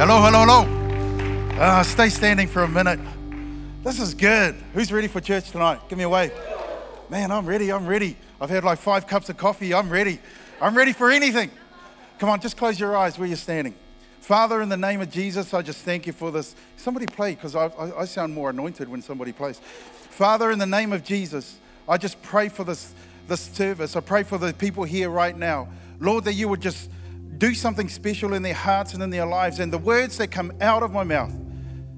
Hello, hello, hello. Uh, stay standing for a minute. This is good. Who's ready for church tonight? Give me a wave. Man, I'm ready. I'm ready. I've had like five cups of coffee. I'm ready. I'm ready for anything. Come on, just close your eyes where you're standing. Father, in the name of Jesus, I just thank you for this. Somebody play because I, I, I sound more anointed when somebody plays. Father, in the name of Jesus, I just pray for this, this service. I pray for the people here right now. Lord, that you would just do something special in their hearts and in their lives. And the words that come out of my mouth,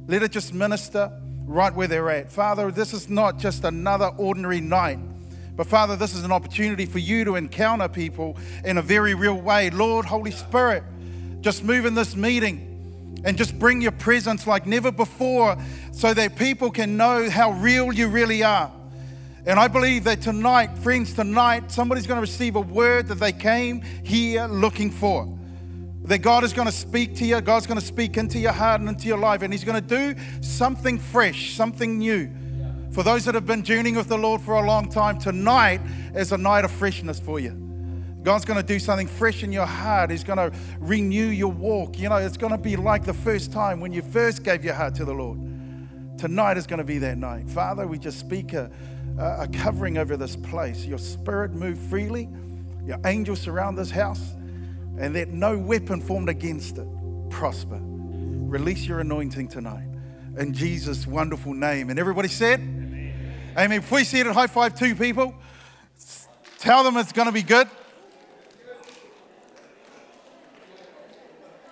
let it just minister right where they're at. Father, this is not just another ordinary night. But Father, this is an opportunity for you to encounter people in a very real way. Lord, Holy Spirit, just move in this meeting and just bring your presence like never before so that people can know how real you really are. And I believe that tonight, friends, tonight, somebody's going to receive a word that they came here looking for. That God is going to speak to you, God's going to speak into your heart and into your life, and He's going to do something fresh, something new. For those that have been journeying with the Lord for a long time, tonight is a night of freshness for you. God's going to do something fresh in your heart. He's going to renew your walk. You know, it's going to be like the first time when you first gave your heart to the Lord. Tonight is going to be that night. Father, we just speak a, a covering over this place. Your spirit move freely, your angels surround this house, and that no weapon formed against it prosper. Release your anointing tonight in Jesus' wonderful name. And everybody said, Amen. Amen. If we see it, high five two people. Tell them it's going to be good.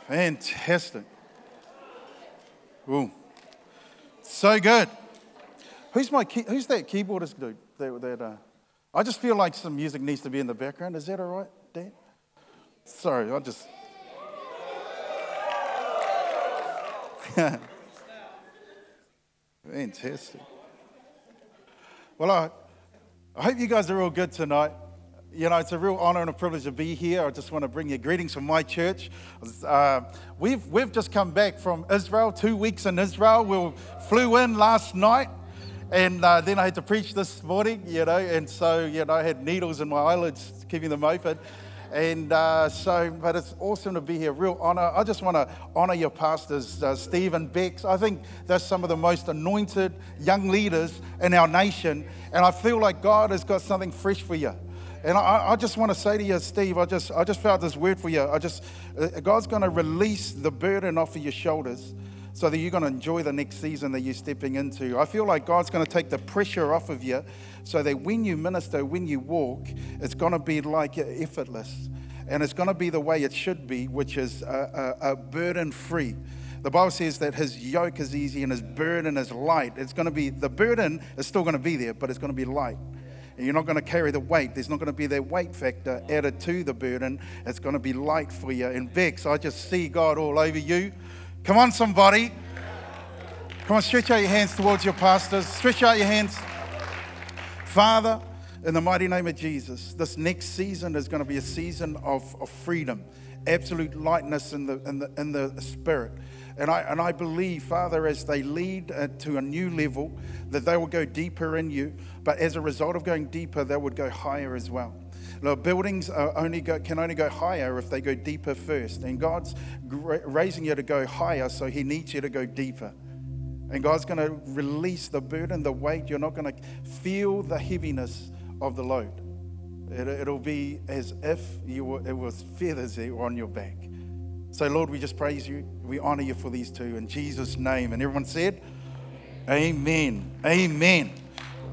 Fantastic. Ooh. So good. Who's my key, who's that keyboardist dude? That, that uh, I just feel like some music needs to be in the background. Is that all right, Dan? Sorry, I just. Fantastic. Well, I, I hope you guys are all good tonight. You know, it's a real honor and a privilege to be here. I just want to bring you greetings from my church. Uh, we've, we've just come back from Israel, two weeks in Israel. We flew in last night and uh, then I had to preach this morning, you know, and so, you know, I had needles in my eyelids keeping them open. And uh, so, but it's awesome to be here. Real honor. I just want to honor your pastors, uh, Steve and Bex. I think they're some of the most anointed young leaders in our nation. And I feel like God has got something fresh for you. And I, I just want to say to you, Steve, I just, I just felt this word for you. I just, uh, God's going to release the burden off of your shoulders so that you're going to enjoy the next season that you're stepping into. I feel like God's going to take the pressure off of you so that when you minister, when you walk, it's going to be like effortless. And it's going to be the way it should be, which is a, a, a burden free. The Bible says that his yoke is easy and his burden is light. It's going to be, the burden is still going to be there, but it's going to be light. And you're not going to carry the weight. There's not going to be that weight factor added to the burden. It's going to be light for you. And Bex, I just see God all over you. Come on, somebody. Come on, stretch out your hands towards your pastors. Stretch out your hands. Father, in the mighty name of Jesus, this next season is going to be a season of, of freedom, absolute lightness in the, in the, in the spirit. And I, and I believe, Father, as they lead uh, to a new level, that they will go deeper in you. But as a result of going deeper, they would go higher as well. Now, buildings only go, can only go higher if they go deeper first. And God's raising you to go higher, so He needs you to go deeper. And God's going to release the burden, the weight. You're not going to feel the heaviness of the load. It, will be as if you were, it was feathers on your back. So, Lord, we just praise you. We honor you for these two in Jesus' name. And everyone said, Amen. Amen.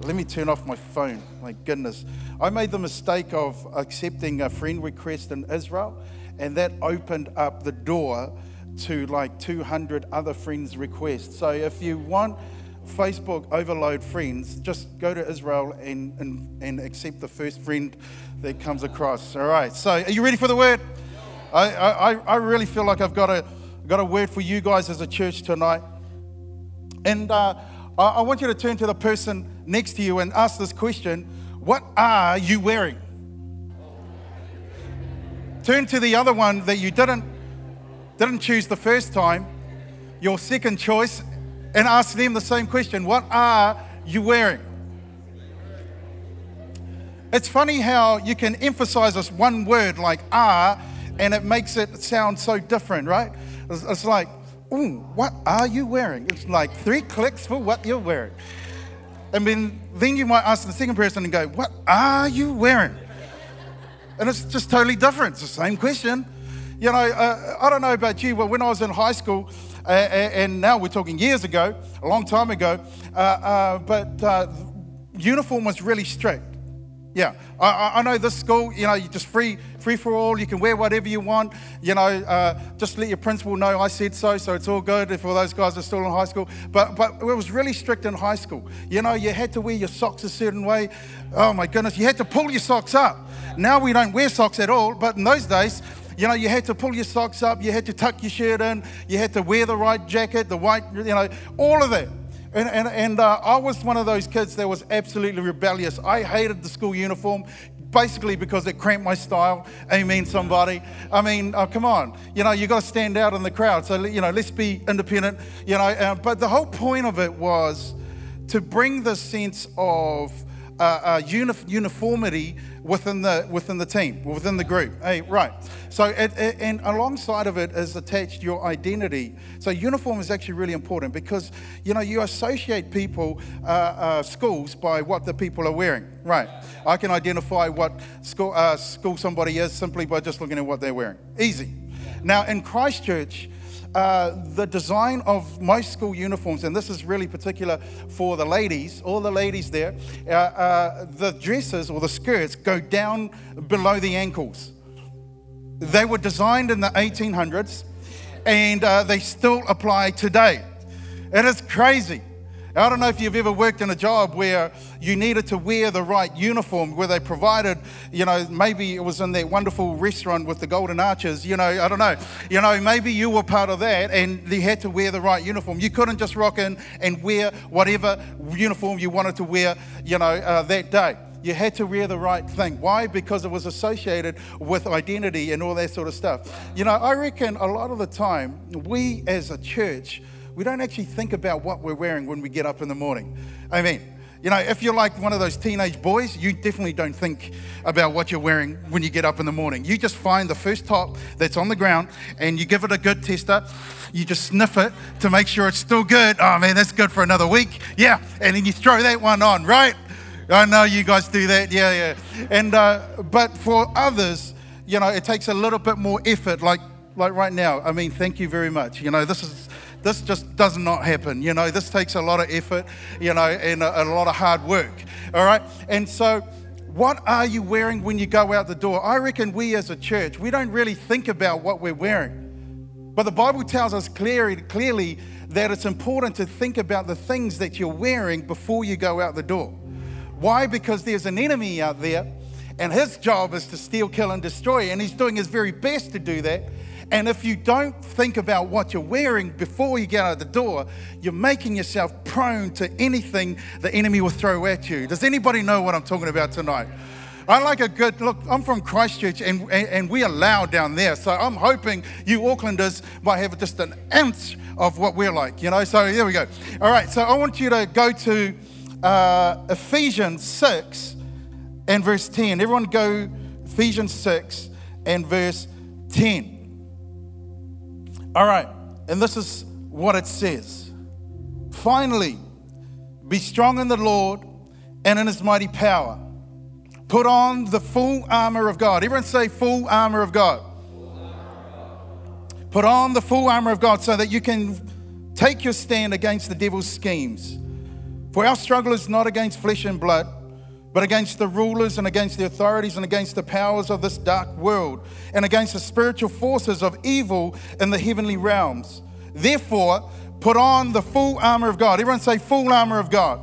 Let me turn off my phone. My goodness. I made the mistake of accepting a friend request in Israel, and that opened up the door to like 200 other friends' requests. So if you want Facebook overload friends, just go to Israel and, and, and accept the first friend that comes across. All right. So are you ready for the word? I, I, I really feel like I've got a, got a word for you guys as a church tonight. And uh, I, I want you to turn to the person next to you and ask this question what are you wearing? Turn to the other one that you didn't, didn't choose the first time, your second choice, and ask them the same question What are you wearing? It's funny how you can emphasize this one word like are, and it makes it sound so different, right? It's, it's like, ooh, what are you wearing? It's like three clicks for what you're wearing. And then, then you might ask the second person and go, what are you wearing? And it's just totally different. It's the same question. You know, uh, I don't know about you, but when I was in high school, uh, and now we're talking years ago, a long time ago, uh, uh but uh, uniform was really strict. Yeah, I, I, know this school, you know, you just free, free for all. You can wear whatever you want. You know, uh, just let your principal know I said so, so it's all good if all those guys are still in high school. But, but it was really strict in high school. You know, you had to wear your socks a certain way. Oh my goodness, you had to pull your socks up. Now we don't wear socks at all, but in those days, you know, you had to pull your socks up, you had to tuck your shirt in, you had to wear the right jacket, the white, you know, all of that. And, and, and uh, I was one of those kids that was absolutely rebellious. I hated the school uniform basically because it cramped my style. Amen, somebody. I mean, oh, come on. You know, you got to stand out in the crowd. So, you know, let's be independent, you know. Uh, but the whole point of it was to bring the sense of uh, uh, uni- uniformity within the within the team, within the group. Hey, right. So, it, it, and alongside of it is attached your identity. So, uniform is actually really important because you know you associate people, uh, uh, schools, by what the people are wearing. Right. I can identify what school uh, school somebody is simply by just looking at what they're wearing. Easy. Now, in Christchurch uh, the design of most school uniforms, and this is really particular for the ladies, all the ladies there, uh, uh, the dresses or the skirts go down below the ankles. They were designed in the 1800s and uh, they still apply today. It is crazy. I don't know if you've ever worked in a job where you needed to wear the right uniform, where they provided, you know, maybe it was in that wonderful restaurant with the golden arches, you know, I don't know. You know, maybe you were part of that and you had to wear the right uniform. You couldn't just rock in and wear whatever uniform you wanted to wear, you know, uh, that day you had to wear the right thing. Why? Because it was associated with identity and all that sort of stuff. You know, I reckon a lot of the time, we as a church, we don't actually think about what we're wearing when we get up in the morning. I mean, you know, if you're like one of those teenage boys, you definitely don't think about what you're wearing when you get up in the morning. You just find the first top that's on the ground and you give it a good tester. You just sniff it to make sure it's still good. Oh man, that's good for another week. Yeah. And then you throw that one on, right? I know you guys do that. Yeah, yeah. And, uh, but for others, you know, it takes a little bit more effort, like, like right now. I mean, thank you very much. You know, this is this just does not happen. You know, this takes a lot of effort, you know, and a, a lot of hard work. All right. And so, what are you wearing when you go out the door? I reckon we as a church, we don't really think about what we're wearing. But the Bible tells us clearly, clearly that it's important to think about the things that you're wearing before you go out the door. Why? Because there's an enemy out there, and his job is to steal, kill, and destroy, and he's doing his very best to do that. And if you don't think about what you're wearing before you get out of the door, you're making yourself prone to anything the enemy will throw at you. Does anybody know what I'm talking about tonight? I like a good look. I'm from Christchurch and, and, and, we are loud down there. So I'm hoping you Aucklanders might have just an ounce of what we're like, you know. So there we go. All right. So I want you to go to uh, Ephesians 6 and verse 10. Everyone go Ephesians 6 and verse 10. All right, and this is what it says. Finally, be strong in the Lord and in his mighty power. Put on the full armor of God. Everyone say, full armor of God. Put on the full armor of God so that you can take your stand against the devil's schemes. For our struggle is not against flesh and blood but against the rulers and against the authorities and against the powers of this dark world and against the spiritual forces of evil in the heavenly realms. Therefore, put on the full armor of God. Everyone say, full armor of God.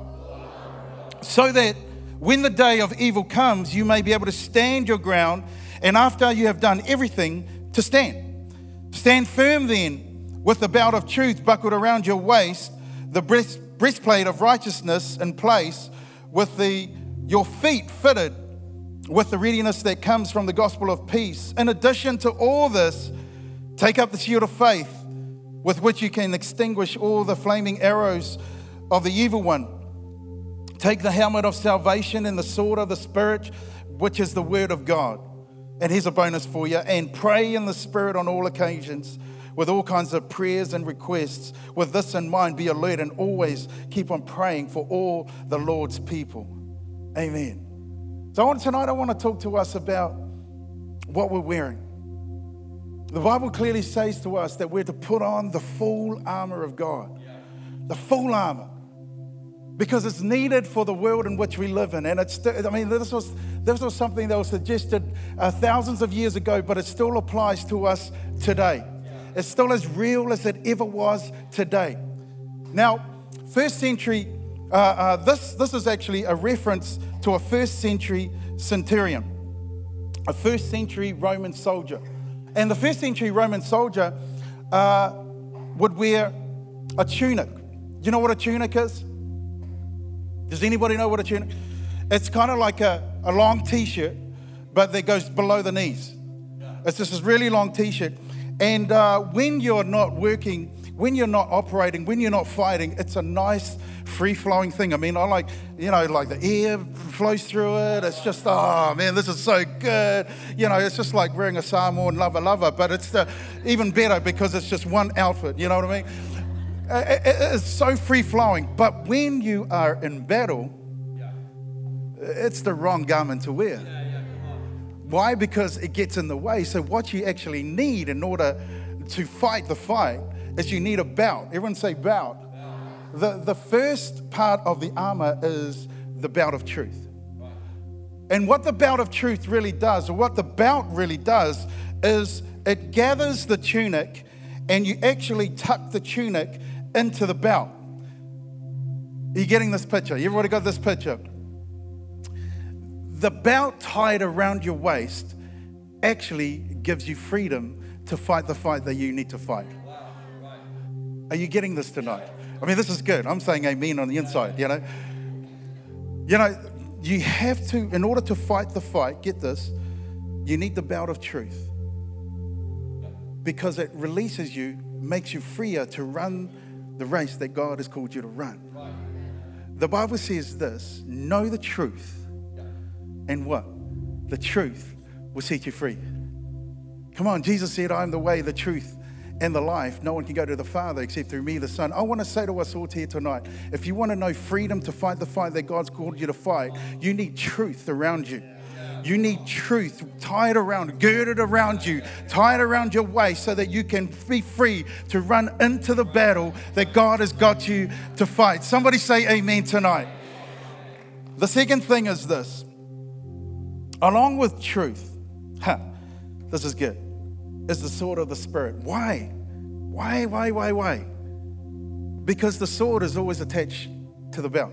So that when the day of evil comes, you may be able to stand your ground, and after you have done everything, to stand. Stand firm then, with the belt of truth buckled around your waist, the breastplate of righteousness in place, with the your feet fitted with the readiness that comes from the gospel of peace. In addition to all this, take up the shield of faith with which you can extinguish all the flaming arrows of the evil one. Take the helmet of salvation and the sword of the Spirit, which is the word of God. And here's a bonus for you and pray in the Spirit on all occasions with all kinds of prayers and requests. With this in mind, be alert and always keep on praying for all the Lord's people. Amen. So tonight I want to talk to us about what we're wearing. The Bible clearly says to us that we're to put on the full armor of God. The full armor because it's needed for the world in which we live in. And it's, I mean, this was, this was something that was suggested uh, thousands of years ago, but it still applies to us today. It's still as real as it ever was today. Now, first century, uh, uh, this, this is actually a reference to a first century centurion, a first century Roman soldier. And the first century Roman soldier uh, would wear a tunic. Do You know what a tunic is? Does anybody know what a tunic? It's kind of like a, a long t-shirt, but that goes below the knees. It's just this really long t-shirt. And uh, when you're not working, when you're not operating, when you're not fighting, it's a nice, free-flowing thing. I mean, I like, you know, like the air flows through it. It's just, oh man, this is so good. You know, it's just like wearing a Samoan lava lava, but it's the, even better because it's just one outfit. You know what I mean? It's so free flowing. But when you are in battle, it's the wrong garment to wear. Why? Because it gets in the way. So, what you actually need in order to fight the fight is you need a belt. Everyone say belt. The, the first part of the armor is the belt of truth. And what the belt of truth really does, or what the belt really does, is it gathers the tunic and you actually tuck the tunic into the belt. Are you getting this picture? Everybody got this picture? The belt tied around your waist actually gives you freedom to fight the fight that you need to fight. Are you getting this tonight? I mean, this is good. I'm saying amen on the inside, you know. You know, you have to, in order to fight the fight, get this, you need the belt of truth. Because it releases you, makes you freer to run the race that God has called you to run. The Bible says this know the truth, and what? The truth will set you free. Come on, Jesus said, I am the way, the truth, and the life. No one can go to the Father except through me, the Son. I want to say to us all here tonight if you want to know freedom to fight the fight that God's called you to fight, you need truth around you. You need truth tied around, girded around you, tied around your waist so that you can be free to run into the battle that God has got you to fight. Somebody say amen tonight. The second thing is this along with truth, huh, this is good, is the sword of the Spirit. Why? Why, why, why, why? Because the sword is always attached to the belt.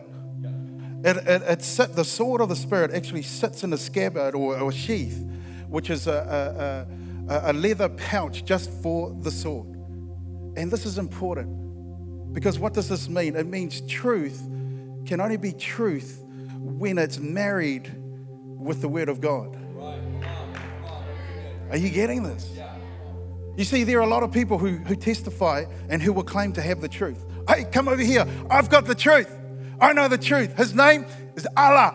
It, it, it sit, the sword of the Spirit actually sits in a scabbard or, or a sheath, which is a, a, a, a leather pouch just for the sword. And this is important because what does this mean? It means truth can only be truth when it's married with the Word of God. Are you getting this? You see, there are a lot of people who, who testify and who will claim to have the truth. Hey, come over here. I've got the truth. I know the truth. His name is Allah.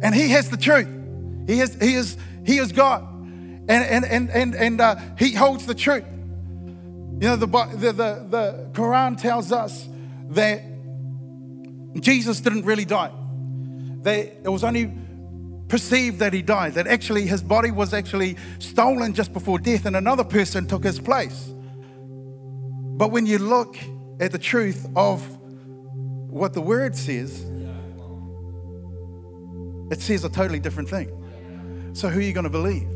And he has the truth. He has he is, he is God. And, and, and, and, and uh, he holds the truth. You know, the, the, the, the Quran tells us that Jesus didn't really die. That it was only perceived that he died, that actually his body was actually stolen just before death and another person took his place. But when you look at the truth of what the word says, it says a totally different thing. So who are you going to believe?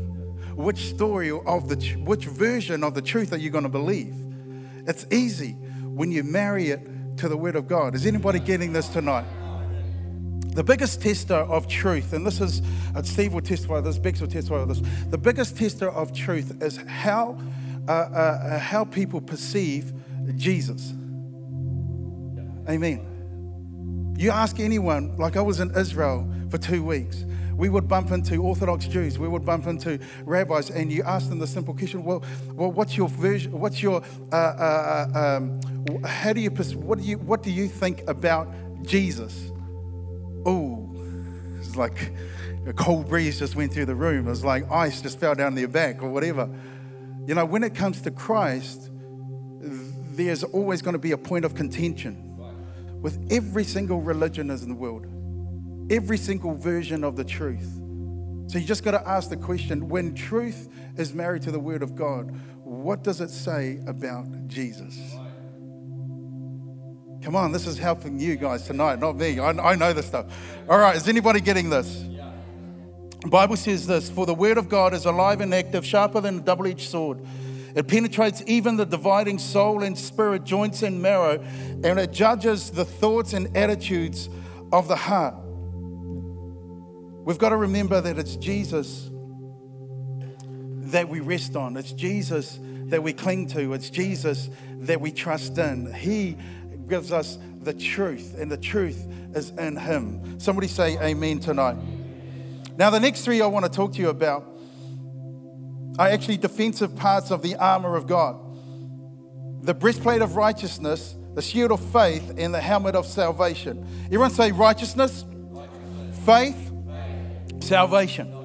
Which story of the which version of the truth are you going to believe? It's easy when you marry it to the word of God. Is anybody getting this tonight? The biggest tester of truth, and this is, uh, Steve will testify this, Bex will testify this. The biggest tester of truth is how, uh, uh, uh how people perceive Jesus. Amen. You ask anyone, like I was in Israel for two weeks, we would bump into Orthodox Jews, we would bump into rabbis, and you ask them the simple question, well, well what's your version, what's your, uh, uh, uh um, how do you, what do you, what do you think about Jesus? Oh, it's like a cold breeze just went through the room. It was like ice just fell down their back or whatever. You know, when it comes to Christ, there's always going to be a point of contention with every single religion in the world, every single version of the truth. So you just got to ask the question when truth is married to the Word of God, what does it say about Jesus? Come on, this is helping you guys tonight, not me. I, I know this stuff. All right, is anybody getting this? The Bible says this For the word of God is alive and active, sharper than a double edged sword. It penetrates even the dividing soul and spirit, joints and marrow, and it judges the thoughts and attitudes of the heart. We've got to remember that it's Jesus that we rest on, it's Jesus that we cling to, it's Jesus that we trust in. He gives us the truth, and the truth is in Him. Somebody say amen tonight. Now, the next three I want to talk to you about are actually defensive parts of the armor of God the breastplate of righteousness, the shield of faith, and the helmet of salvation. Everyone say righteousness, righteousness. faith, faith. salvation.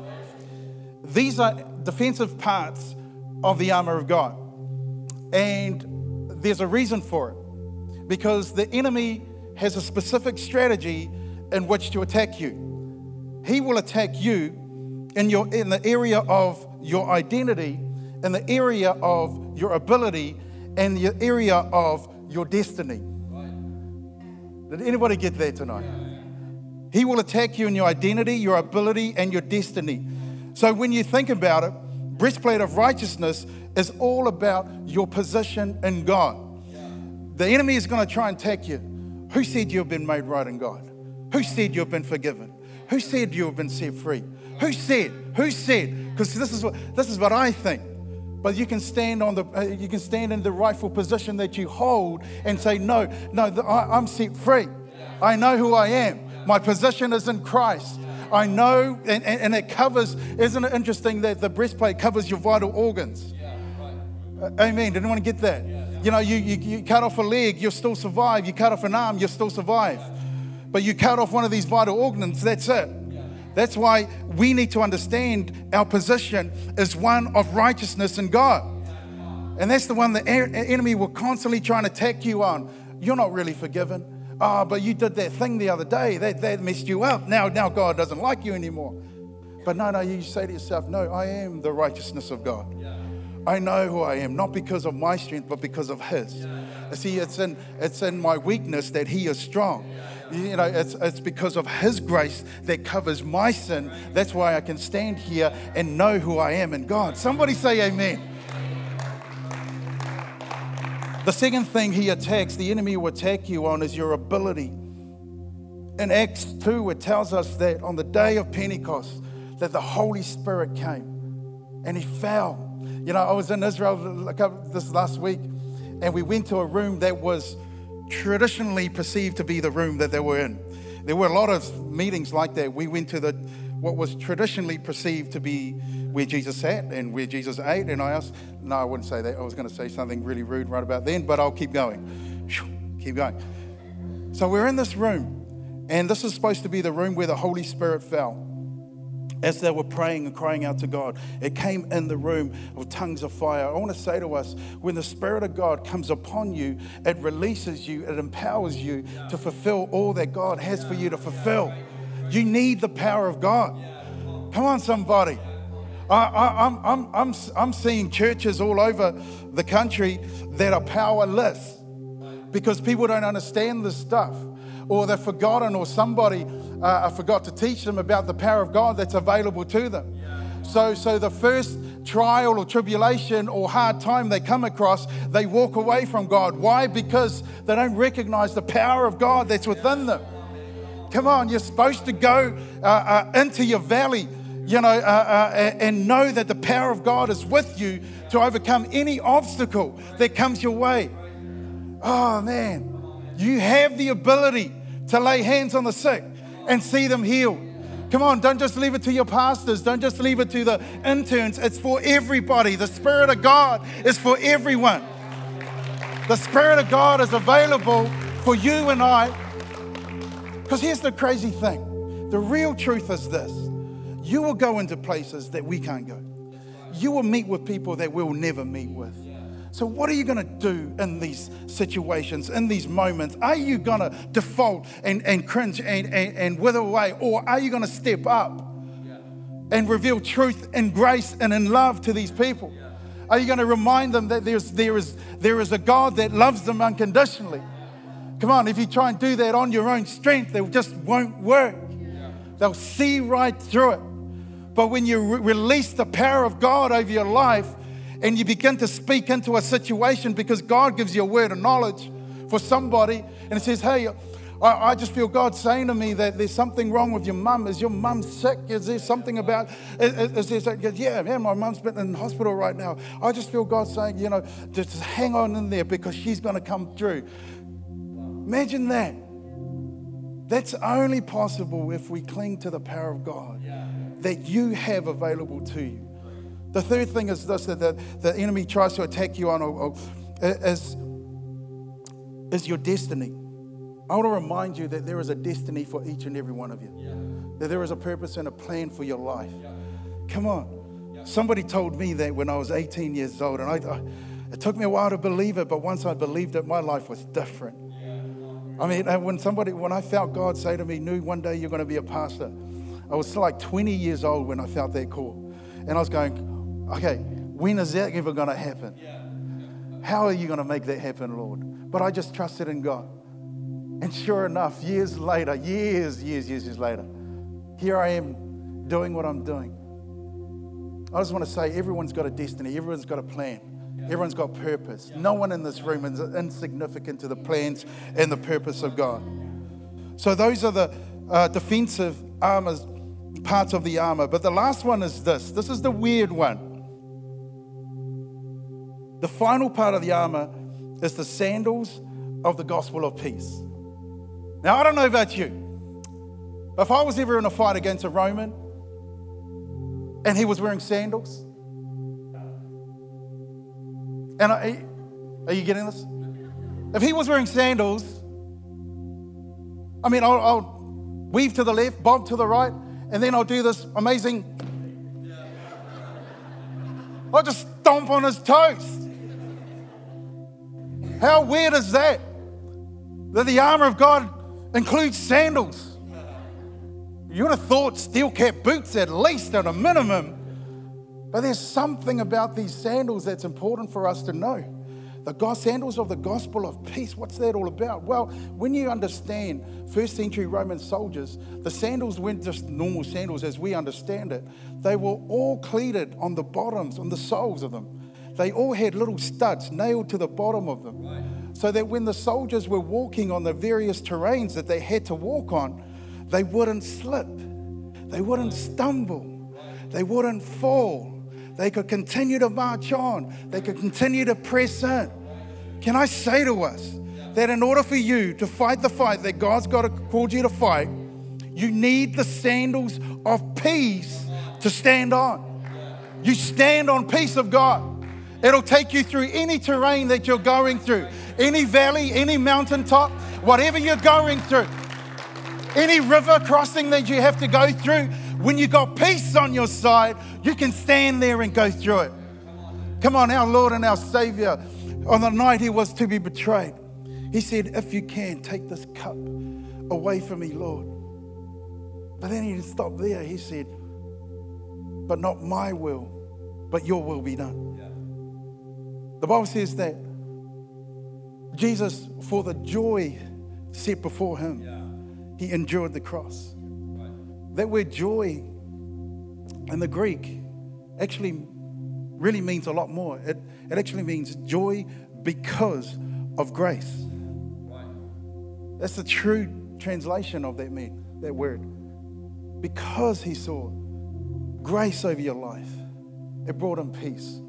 These are defensive parts of the armor of God. And there's a reason for it because the enemy has a specific strategy in which to attack you. He will attack you in, your, in the area of your identity, in the area of your ability, and the area of your destiny. Did anybody get that tonight? He will attack you in your identity, your ability, and your destiny. So when you think about it, breastplate of righteousness is all about your position in God. The enemy is going to try and take you. Who said you've been made right in God? Who said you've been forgiven? Who said you have been set free? Who said? Who said? Because this is what this is what I think. But you can stand on the uh, you can stand in the rightful position that you hold and say, no, no, I, I'm set free. I know who I am. My position is in Christ. I know, and, and, and, it covers, isn't it interesting that the breastplate covers your vital organs? Uh, amen. Did anyone get that? You know, you, you, you cut off a leg, you'll still survive. You cut off an arm, you'll still survive. But you cut off one of these vital organs, that's it. That's why we need to understand our position is one of righteousness in God. And that's the one the enemy will constantly try and attack you on. You're not really forgiven. Oh, but you did that thing the other day. That, that messed you up. Now, now God doesn't like you anymore. But no, no, you say to yourself, no, I am the righteousness of God. I know who I am, not because of my strength, but because of His. See, it's in, it's in my weakness that He is strong. You know, it's, it's because of His grace that covers my sin. That's why I can stand here and know who I am in God. Somebody say amen. The second thing he attacks, the enemy will attack you on, is your ability. In Acts 2, it tells us that on the day of Pentecost, that the Holy Spirit came and he fell you know, I was in Israel this last week, and we went to a room that was traditionally perceived to be the room that they were in. There were a lot of meetings like that. We went to the what was traditionally perceived to be where Jesus sat and where Jesus ate. And I asked, no, I wouldn't say that. I was going to say something really rude right about then, but I'll keep going. Keep going. So we're in this room, and this is supposed to be the room where the Holy Spirit fell as they were praying and crying out to God. It came in the room of tongues of fire. I want to say to us when the Spirit of God comes upon you, it releases you, it empowers you to fulfill all that God has for you to fulfill. You need the power of God. Come on, somebody. I, am I'm, I'm, I'm seeing churches all over the country that are powerless because people don't understand this stuff or they've forgotten, or somebody uh, forgot to teach them about the power of God that's available to them. So, so the first trial or tribulation or hard time they come across, they walk away from God. Why? Because they don't recognize the power of God that's within them. Come on, you're supposed to go uh, uh, into your valley, you know, uh, uh and know that the power of God is with you to overcome any obstacle that comes your way. Oh man, you have the ability to lay hands on the sick and see them healed. Come on, don't just leave it to your pastors. Don't just leave it to the interns. It's for everybody. The Spirit of God is for everyone. The Spirit of God is available for you and I. Because here's the crazy thing the real truth is this you will go into places that we can't go. you will meet with people that we'll never meet with. So, what are you going to do in these situations, in these moments? Are you going to default and, and cringe and, and, and wither away? Or are you going to step up and reveal truth and grace and in love to these people? Are you going to remind them that there's, there, is, there is a God that loves them unconditionally? Come on, if you try and do that on your own strength, it just won't work. They'll see right through it. But when you re- release the power of God over your life and you begin to speak into a situation because God gives you a word of knowledge for somebody and it says, Hey, I, I just feel God saying to me that there's something wrong with your mum. Is your mum sick? Is there something about, is, is there, yeah, man, my mum's been in hospital right now. I just feel God saying, you know, just hang on in there because she's going to come through. Imagine that. That's only possible if we cling to the power of God that you have available to you. The third thing is this that the, the enemy tries to attack you on or, or, is, is your destiny. I want to remind you that there is a destiny for each and every one of you, yeah. that there is a purpose and a plan for your life. Yeah. Come on. Yeah. Somebody told me that when I was 18 years old, and I, I, it took me a while to believe it, but once I believed it, my life was different. I mean, when somebody, when I felt God say to me, "Knew one day you're going to be a pastor," I was like 20 years old when I felt that call, and I was going, "Okay, when is that ever going to happen? How are you going to make that happen, Lord?" But I just trusted in God. And sure enough, years later, years, years, years, years later, here I am doing what I'm doing. I just want to say everyone's got a destiny, everyone's got a plan, everyone's got purpose. No one in this room is insignificant to the plans and the purpose of God. So, those are the uh, defensive armors, parts of the armor. But the last one is this this is the weird one. The final part of the armor is the sandals of the gospel of peace. Now, I don't know about you, but if I was ever in a fight against a Roman and he was wearing sandals, and I, are you getting this? If he was wearing sandals, I mean, I'll, I'll weave to the left, bob to the right, and then I'll do this amazing. I'll just stomp on his toes. How weird is that? That the armor of God includes sandals. You would have thought steel cap boots at least at a minimum. But there's something about these sandals that's important for us to know. The sandals of the gospel of peace, what's that all about? Well, when you understand first century Roman soldiers, the sandals weren't just normal sandals as we understand it. They were all cleated on the bottoms, on the soles of them. They all had little studs nailed to the bottom of them. So that when the soldiers were walking on the various terrains that they had to walk on, they wouldn't slip, they wouldn't stumble, they wouldn't fall. They could continue to march on, they could continue to press in. Can I say to us that in order for you to fight the fight that God's got called you to fight, you need the sandals of peace to stand on. You stand on peace of God. It'll take you through any terrain that you're going through, any valley, any mountaintop, whatever you're going through, any river crossing that you have to go through. When you got peace on your side, you can stand there and go through it. Come on, our Lord and our Savior, on the night he was to be betrayed, he said, If you can, take this cup away from me, Lord. But then he didn't stop there. He said, But not my will, but your will be done. The Bible says that Jesus, for the joy set before him, he endured the cross. That word joy in the Greek actually really means a lot more. It, it actually means joy because of grace. That's the true translation of that, mean, that word. Because he saw grace over your life, it brought him peace.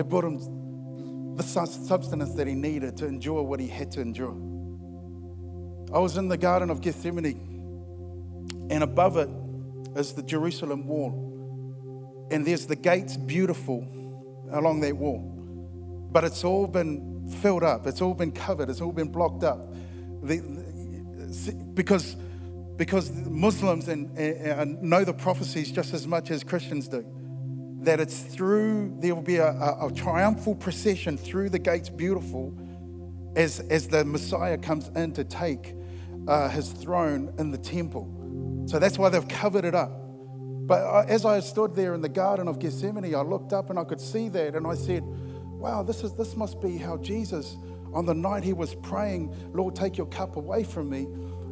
It brought him the substance that he needed to endure what he had to endure. I was in the Garden of Gethsemane, and above it is the Jerusalem wall. And there's the gates beautiful along that wall. But it's all been filled up, it's all been covered, it's all been blocked up. The, because, because Muslims and, and know the prophecies just as much as Christians do. That it's through, there will be a, a, a triumphal procession through the gates, beautiful, as, as the Messiah comes in to take uh, his throne in the temple. So that's why they've covered it up. But as I stood there in the Garden of Gethsemane, I looked up and I could see that, and I said, Wow, this, is, this must be how Jesus, on the night he was praying, Lord, take your cup away from me,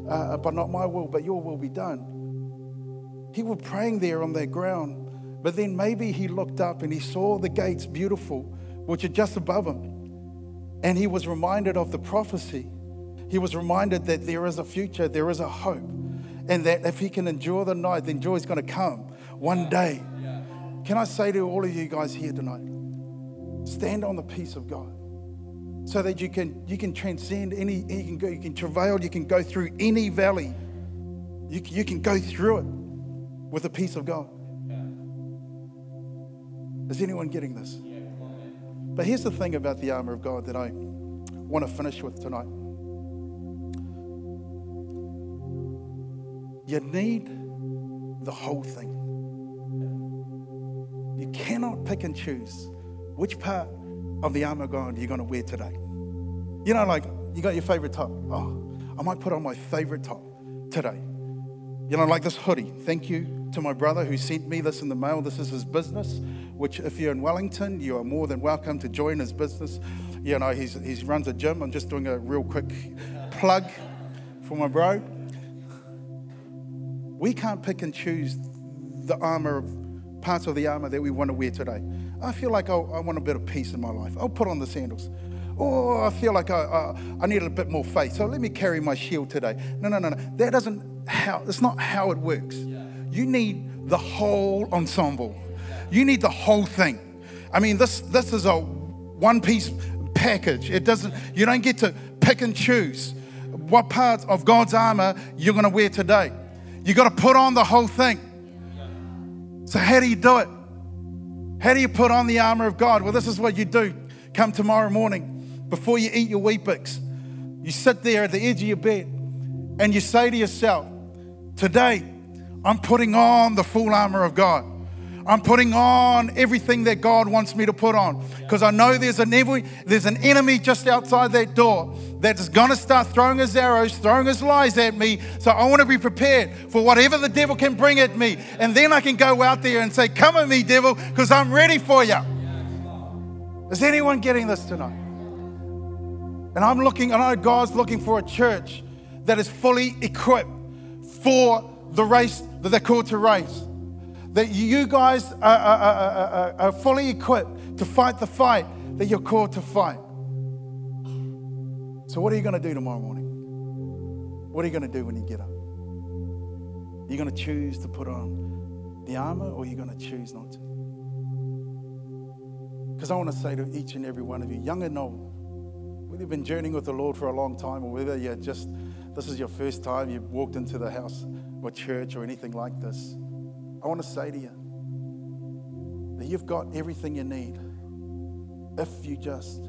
uh, but not my will, but your will be done. He was praying there on that ground, but then maybe he looked up and he saw the gates beautiful, which are just above him. And he was reminded of the prophecy. He was reminded that there is a future, there is a hope, and that if he can endure the night, then joy is going to come one day. Can I say to all of you guys here tonight, stand on the peace of God so that you can, you can transcend any, you can, go, you can travail, you can go through any valley. You, you can go through it with the peace of God. Is anyone getting this? But here's the thing about the armor of God that I want to finish with tonight. You need the whole thing. You cannot pick and choose which part of the armor of God you're going to wear today. You know, like you got your favorite top. Oh, I might put on my favorite top today. You know, like this hoodie. Thank you to my brother who sent me this in the mail. This is his business, which, if you're in Wellington, you are more than welcome to join his business. You know, he's, he runs a gym. I'm just doing a real quick plug for my bro. We can't pick and choose the armor, parts of the armor that we want to wear today. I feel like I, I want a bit of peace in my life. I'll put on the sandals. Oh, I feel like I, I, I, need a bit more faith. So let me carry my shield today. No, no, no, no. That doesn't how, that's not how it works. You need the whole ensemble. You need the whole thing. I mean, this, this is a one piece package. It doesn't, you don't get to pick and choose what parts of God's armor you're going to wear today. You got to put on the whole thing. So, how do you do it? How do you put on the armor of God? Well, this is what you do. Come tomorrow morning, before you eat your Weet-Bix, you sit there at the edge of your bed and you say to yourself, Today, I'm putting on the full armor of God. I'm putting on everything that God wants me to put on because I know there's an, enemy, there's an enemy just outside that door that's going to start throwing his arrows, throwing his lies at me. So I want to be prepared for whatever the devil can bring at me. And then I can go out there and say, Come at me, devil, because I'm ready for you. Is anyone getting this tonight? And I'm looking, I know God's looking for a church that is fully equipped for the race that they're called to race that you guys are, are, are, are, fully equipped to fight the fight that you're called to fight. So, what are you going to do tomorrow morning? What are you going to do when you get up? Are you going to choose to put on the armor or are you going to choose not to? Because I want to say to each and every one of you, young and old, whether you've been journeying with the Lord for a long time or whether you're just, this is your first time you've walked into the house or church or anything like this. I want to say to you that you've got everything you need if you just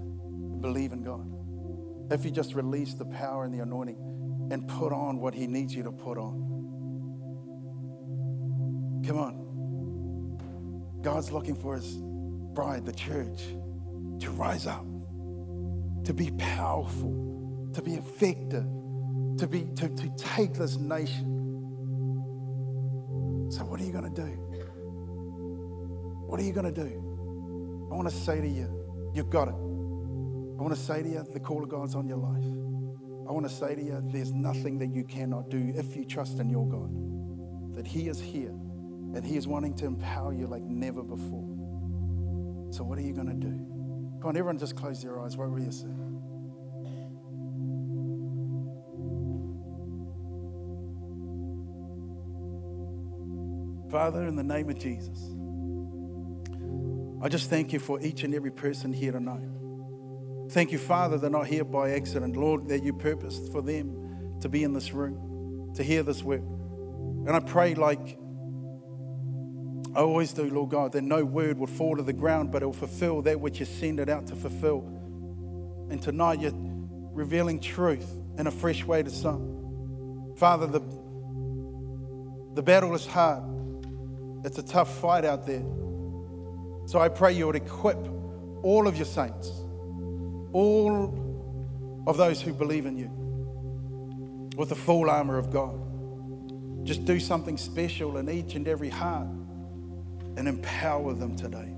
believe in God, if you just release the power and the anointing and put on what He needs you to put on. Come on. God's looking for His bride, the church, to rise up, to be powerful, to be effective, to, be, to, to take this nation so, what are you going to do? What are you going to do? I want to say to you, you've got it. I want to say to you, the call of God's on your life. I want to say to you, there's nothing that you cannot do if you trust in your God. That He is here and He is wanting to empower you like never before. So, what are you going to do? Come on, everyone just close your eyes. What were you saying? Father, in the name of Jesus, I just thank you for each and every person here tonight. Thank you, Father, they're not here by accident. Lord, that you purposed for them to be in this room, to hear this word. And I pray, like I always do, Lord God, that no word will fall to the ground, but it will fulfill that which you send it out to fulfill. And tonight, you're revealing truth in a fresh way to some. Father, the, the battle is hard. It's a tough fight out there. So I pray you would equip all of your saints, all of those who believe in you, with the full armor of God. Just do something special in each and every heart and empower them today.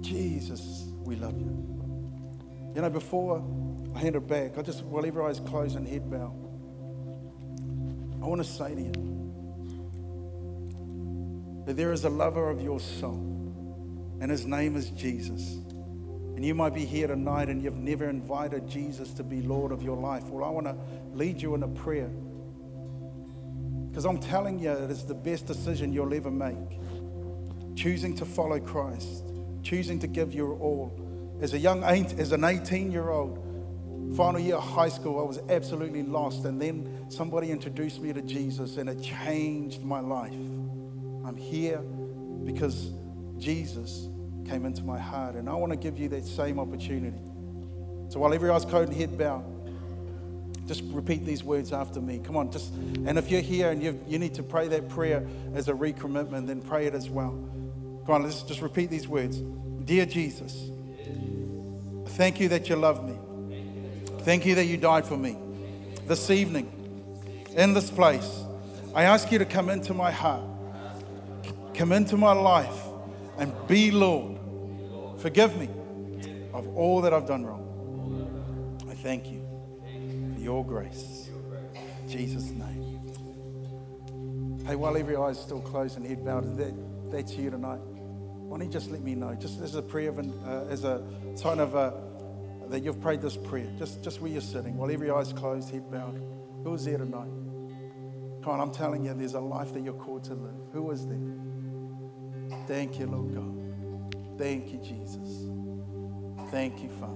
Jesus, we love you. You know, before I hand it back, I just, while every eye's closed and head bow, I want to say to you that there is a lover of your soul, and his name is Jesus. And you might be here tonight and you've never invited Jesus to be Lord of your life. Well, I want to lead you in a prayer. Because I'm telling you, it is the best decision you'll ever make. Choosing to follow Christ, choosing to give your all. As a young, as an 18 year old, final year of high school, I was absolutely lost. And then somebody introduced me to Jesus and it changed my life. I'm here because Jesus came into my heart. And I want to give you that same opportunity. So while every eye's closed and head bowed, just repeat these words after me. Come on, just and if you're here and you you need to pray that prayer as a recommitment, then pray it as well. Come on, let's just repeat these words. Dear Jesus, thank you that you love me. Thank you that you died for me. This evening, in this place, I ask you to come into my heart, come into my life, and be Lord. Forgive me of all that I've done wrong. I thank you for your grace. In Jesus' name. Hey, while every eye is still closed and head bowed, that, that's you tonight. Why don't you just let me know? Just as a prayer, of, uh, as a sign of uh, that you've prayed this prayer, just, just where you're sitting, while every eye's closed, head bowed. Who is there tonight? Come on, I'm telling you, there's a life that you're called to live. Who is there? Thank you, Lord God. Thank you, Jesus. Thank you, Father.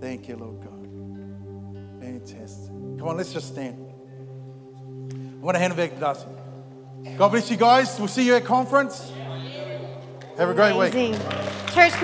Thank you, Lord God. Fantastic. Come on, let's just stand. I want to hand it back to Darcy. God bless you guys. We'll see you at conference. Have a great Amazing. week. Church